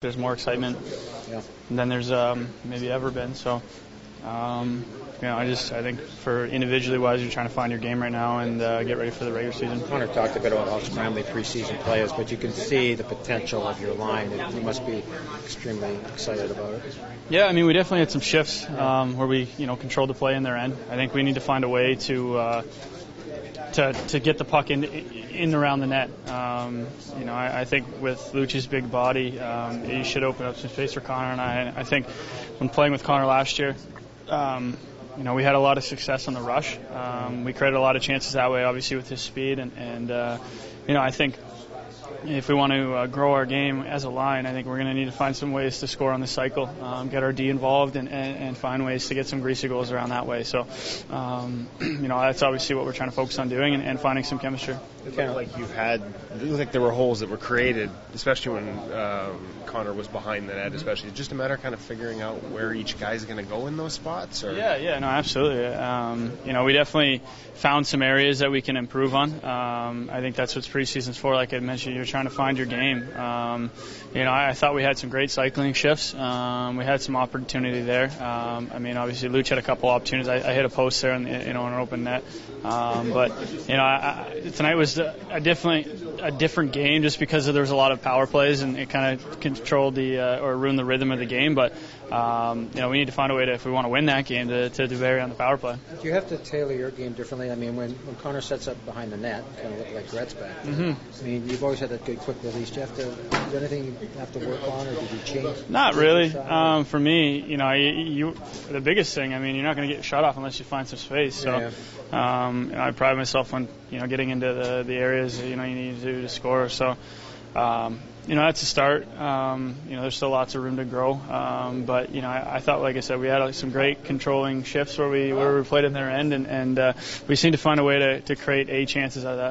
There's more excitement Yeah. than there's um, maybe ever been. So, um, you know, I just I think for individually wise, you're trying to find your game right now and uh, get ready for the regular season. Connor talked a bit about how scrambly preseason play is, but you can see the potential of your line. and You must be extremely excited about it. Yeah, I mean, we definitely had some shifts um, where we, you know, controlled the play in their end. I think we need to find a way to uh, to to get the puck in in around the net. Um, you know, I, I think with Lucci's big body, um, he should open up some space for Connor and I. I think when playing with Connor last year. Um, you know, we had a lot of success on the rush. Um, we created a lot of chances that way, obviously with his speed, and, and uh, you know, I think if we want to uh, grow our game as a line, I think we're going to need to find some ways to score on the cycle, um, get our D involved, and, and, and find ways to get some greasy goals around that way. So, um, you know, that's obviously what we're trying to focus on doing and, and finding some chemistry. It looked like you had, it looked like there were holes that were created, especially when um, Connor was behind the net. Especially, just a matter of kind of figuring out where each guy's going to go in those spots. Or Yeah, yeah, no, absolutely. Um, you know, we definitely found some areas that we can improve on. Um, I think that's what preseason's for. Like I mentioned, you're trying to find your game. Um, you know, I, I thought we had some great cycling shifts. Um, we had some opportunity there. Um, I mean, obviously, Luch had a couple opportunities. I, I hit a post there, in the, you know, in an open net. Um, but you know, I, tonight was a, a definitely a different game just because there was a lot of power plays and it kind of controlled the uh, or ruined the rhythm of the game. But um, you know, we need to find a way to, if we want to win that game, to, to do better on the power play. Do you have to tailor your game differently? I mean, when, when Connor sets up behind the net, kind of look like Gretzky. Mm-hmm. I mean, you've always had that good quick release. Do you have to? Is there anything you have to work on, or did you change? Not really. Um, for me, you know, you, you the biggest thing. I mean, you're not going to get shut off unless you find some space. So, um, you know, I pride myself on you know getting into the the areas you know you need to do to score. So. Um, you know that's a start. Um, you know there's still lots of room to grow, um, but you know I, I thought, like I said, we had like, some great controlling shifts where we where we played in their end, and, and uh, we seemed to find a way to, to create a chances out of that.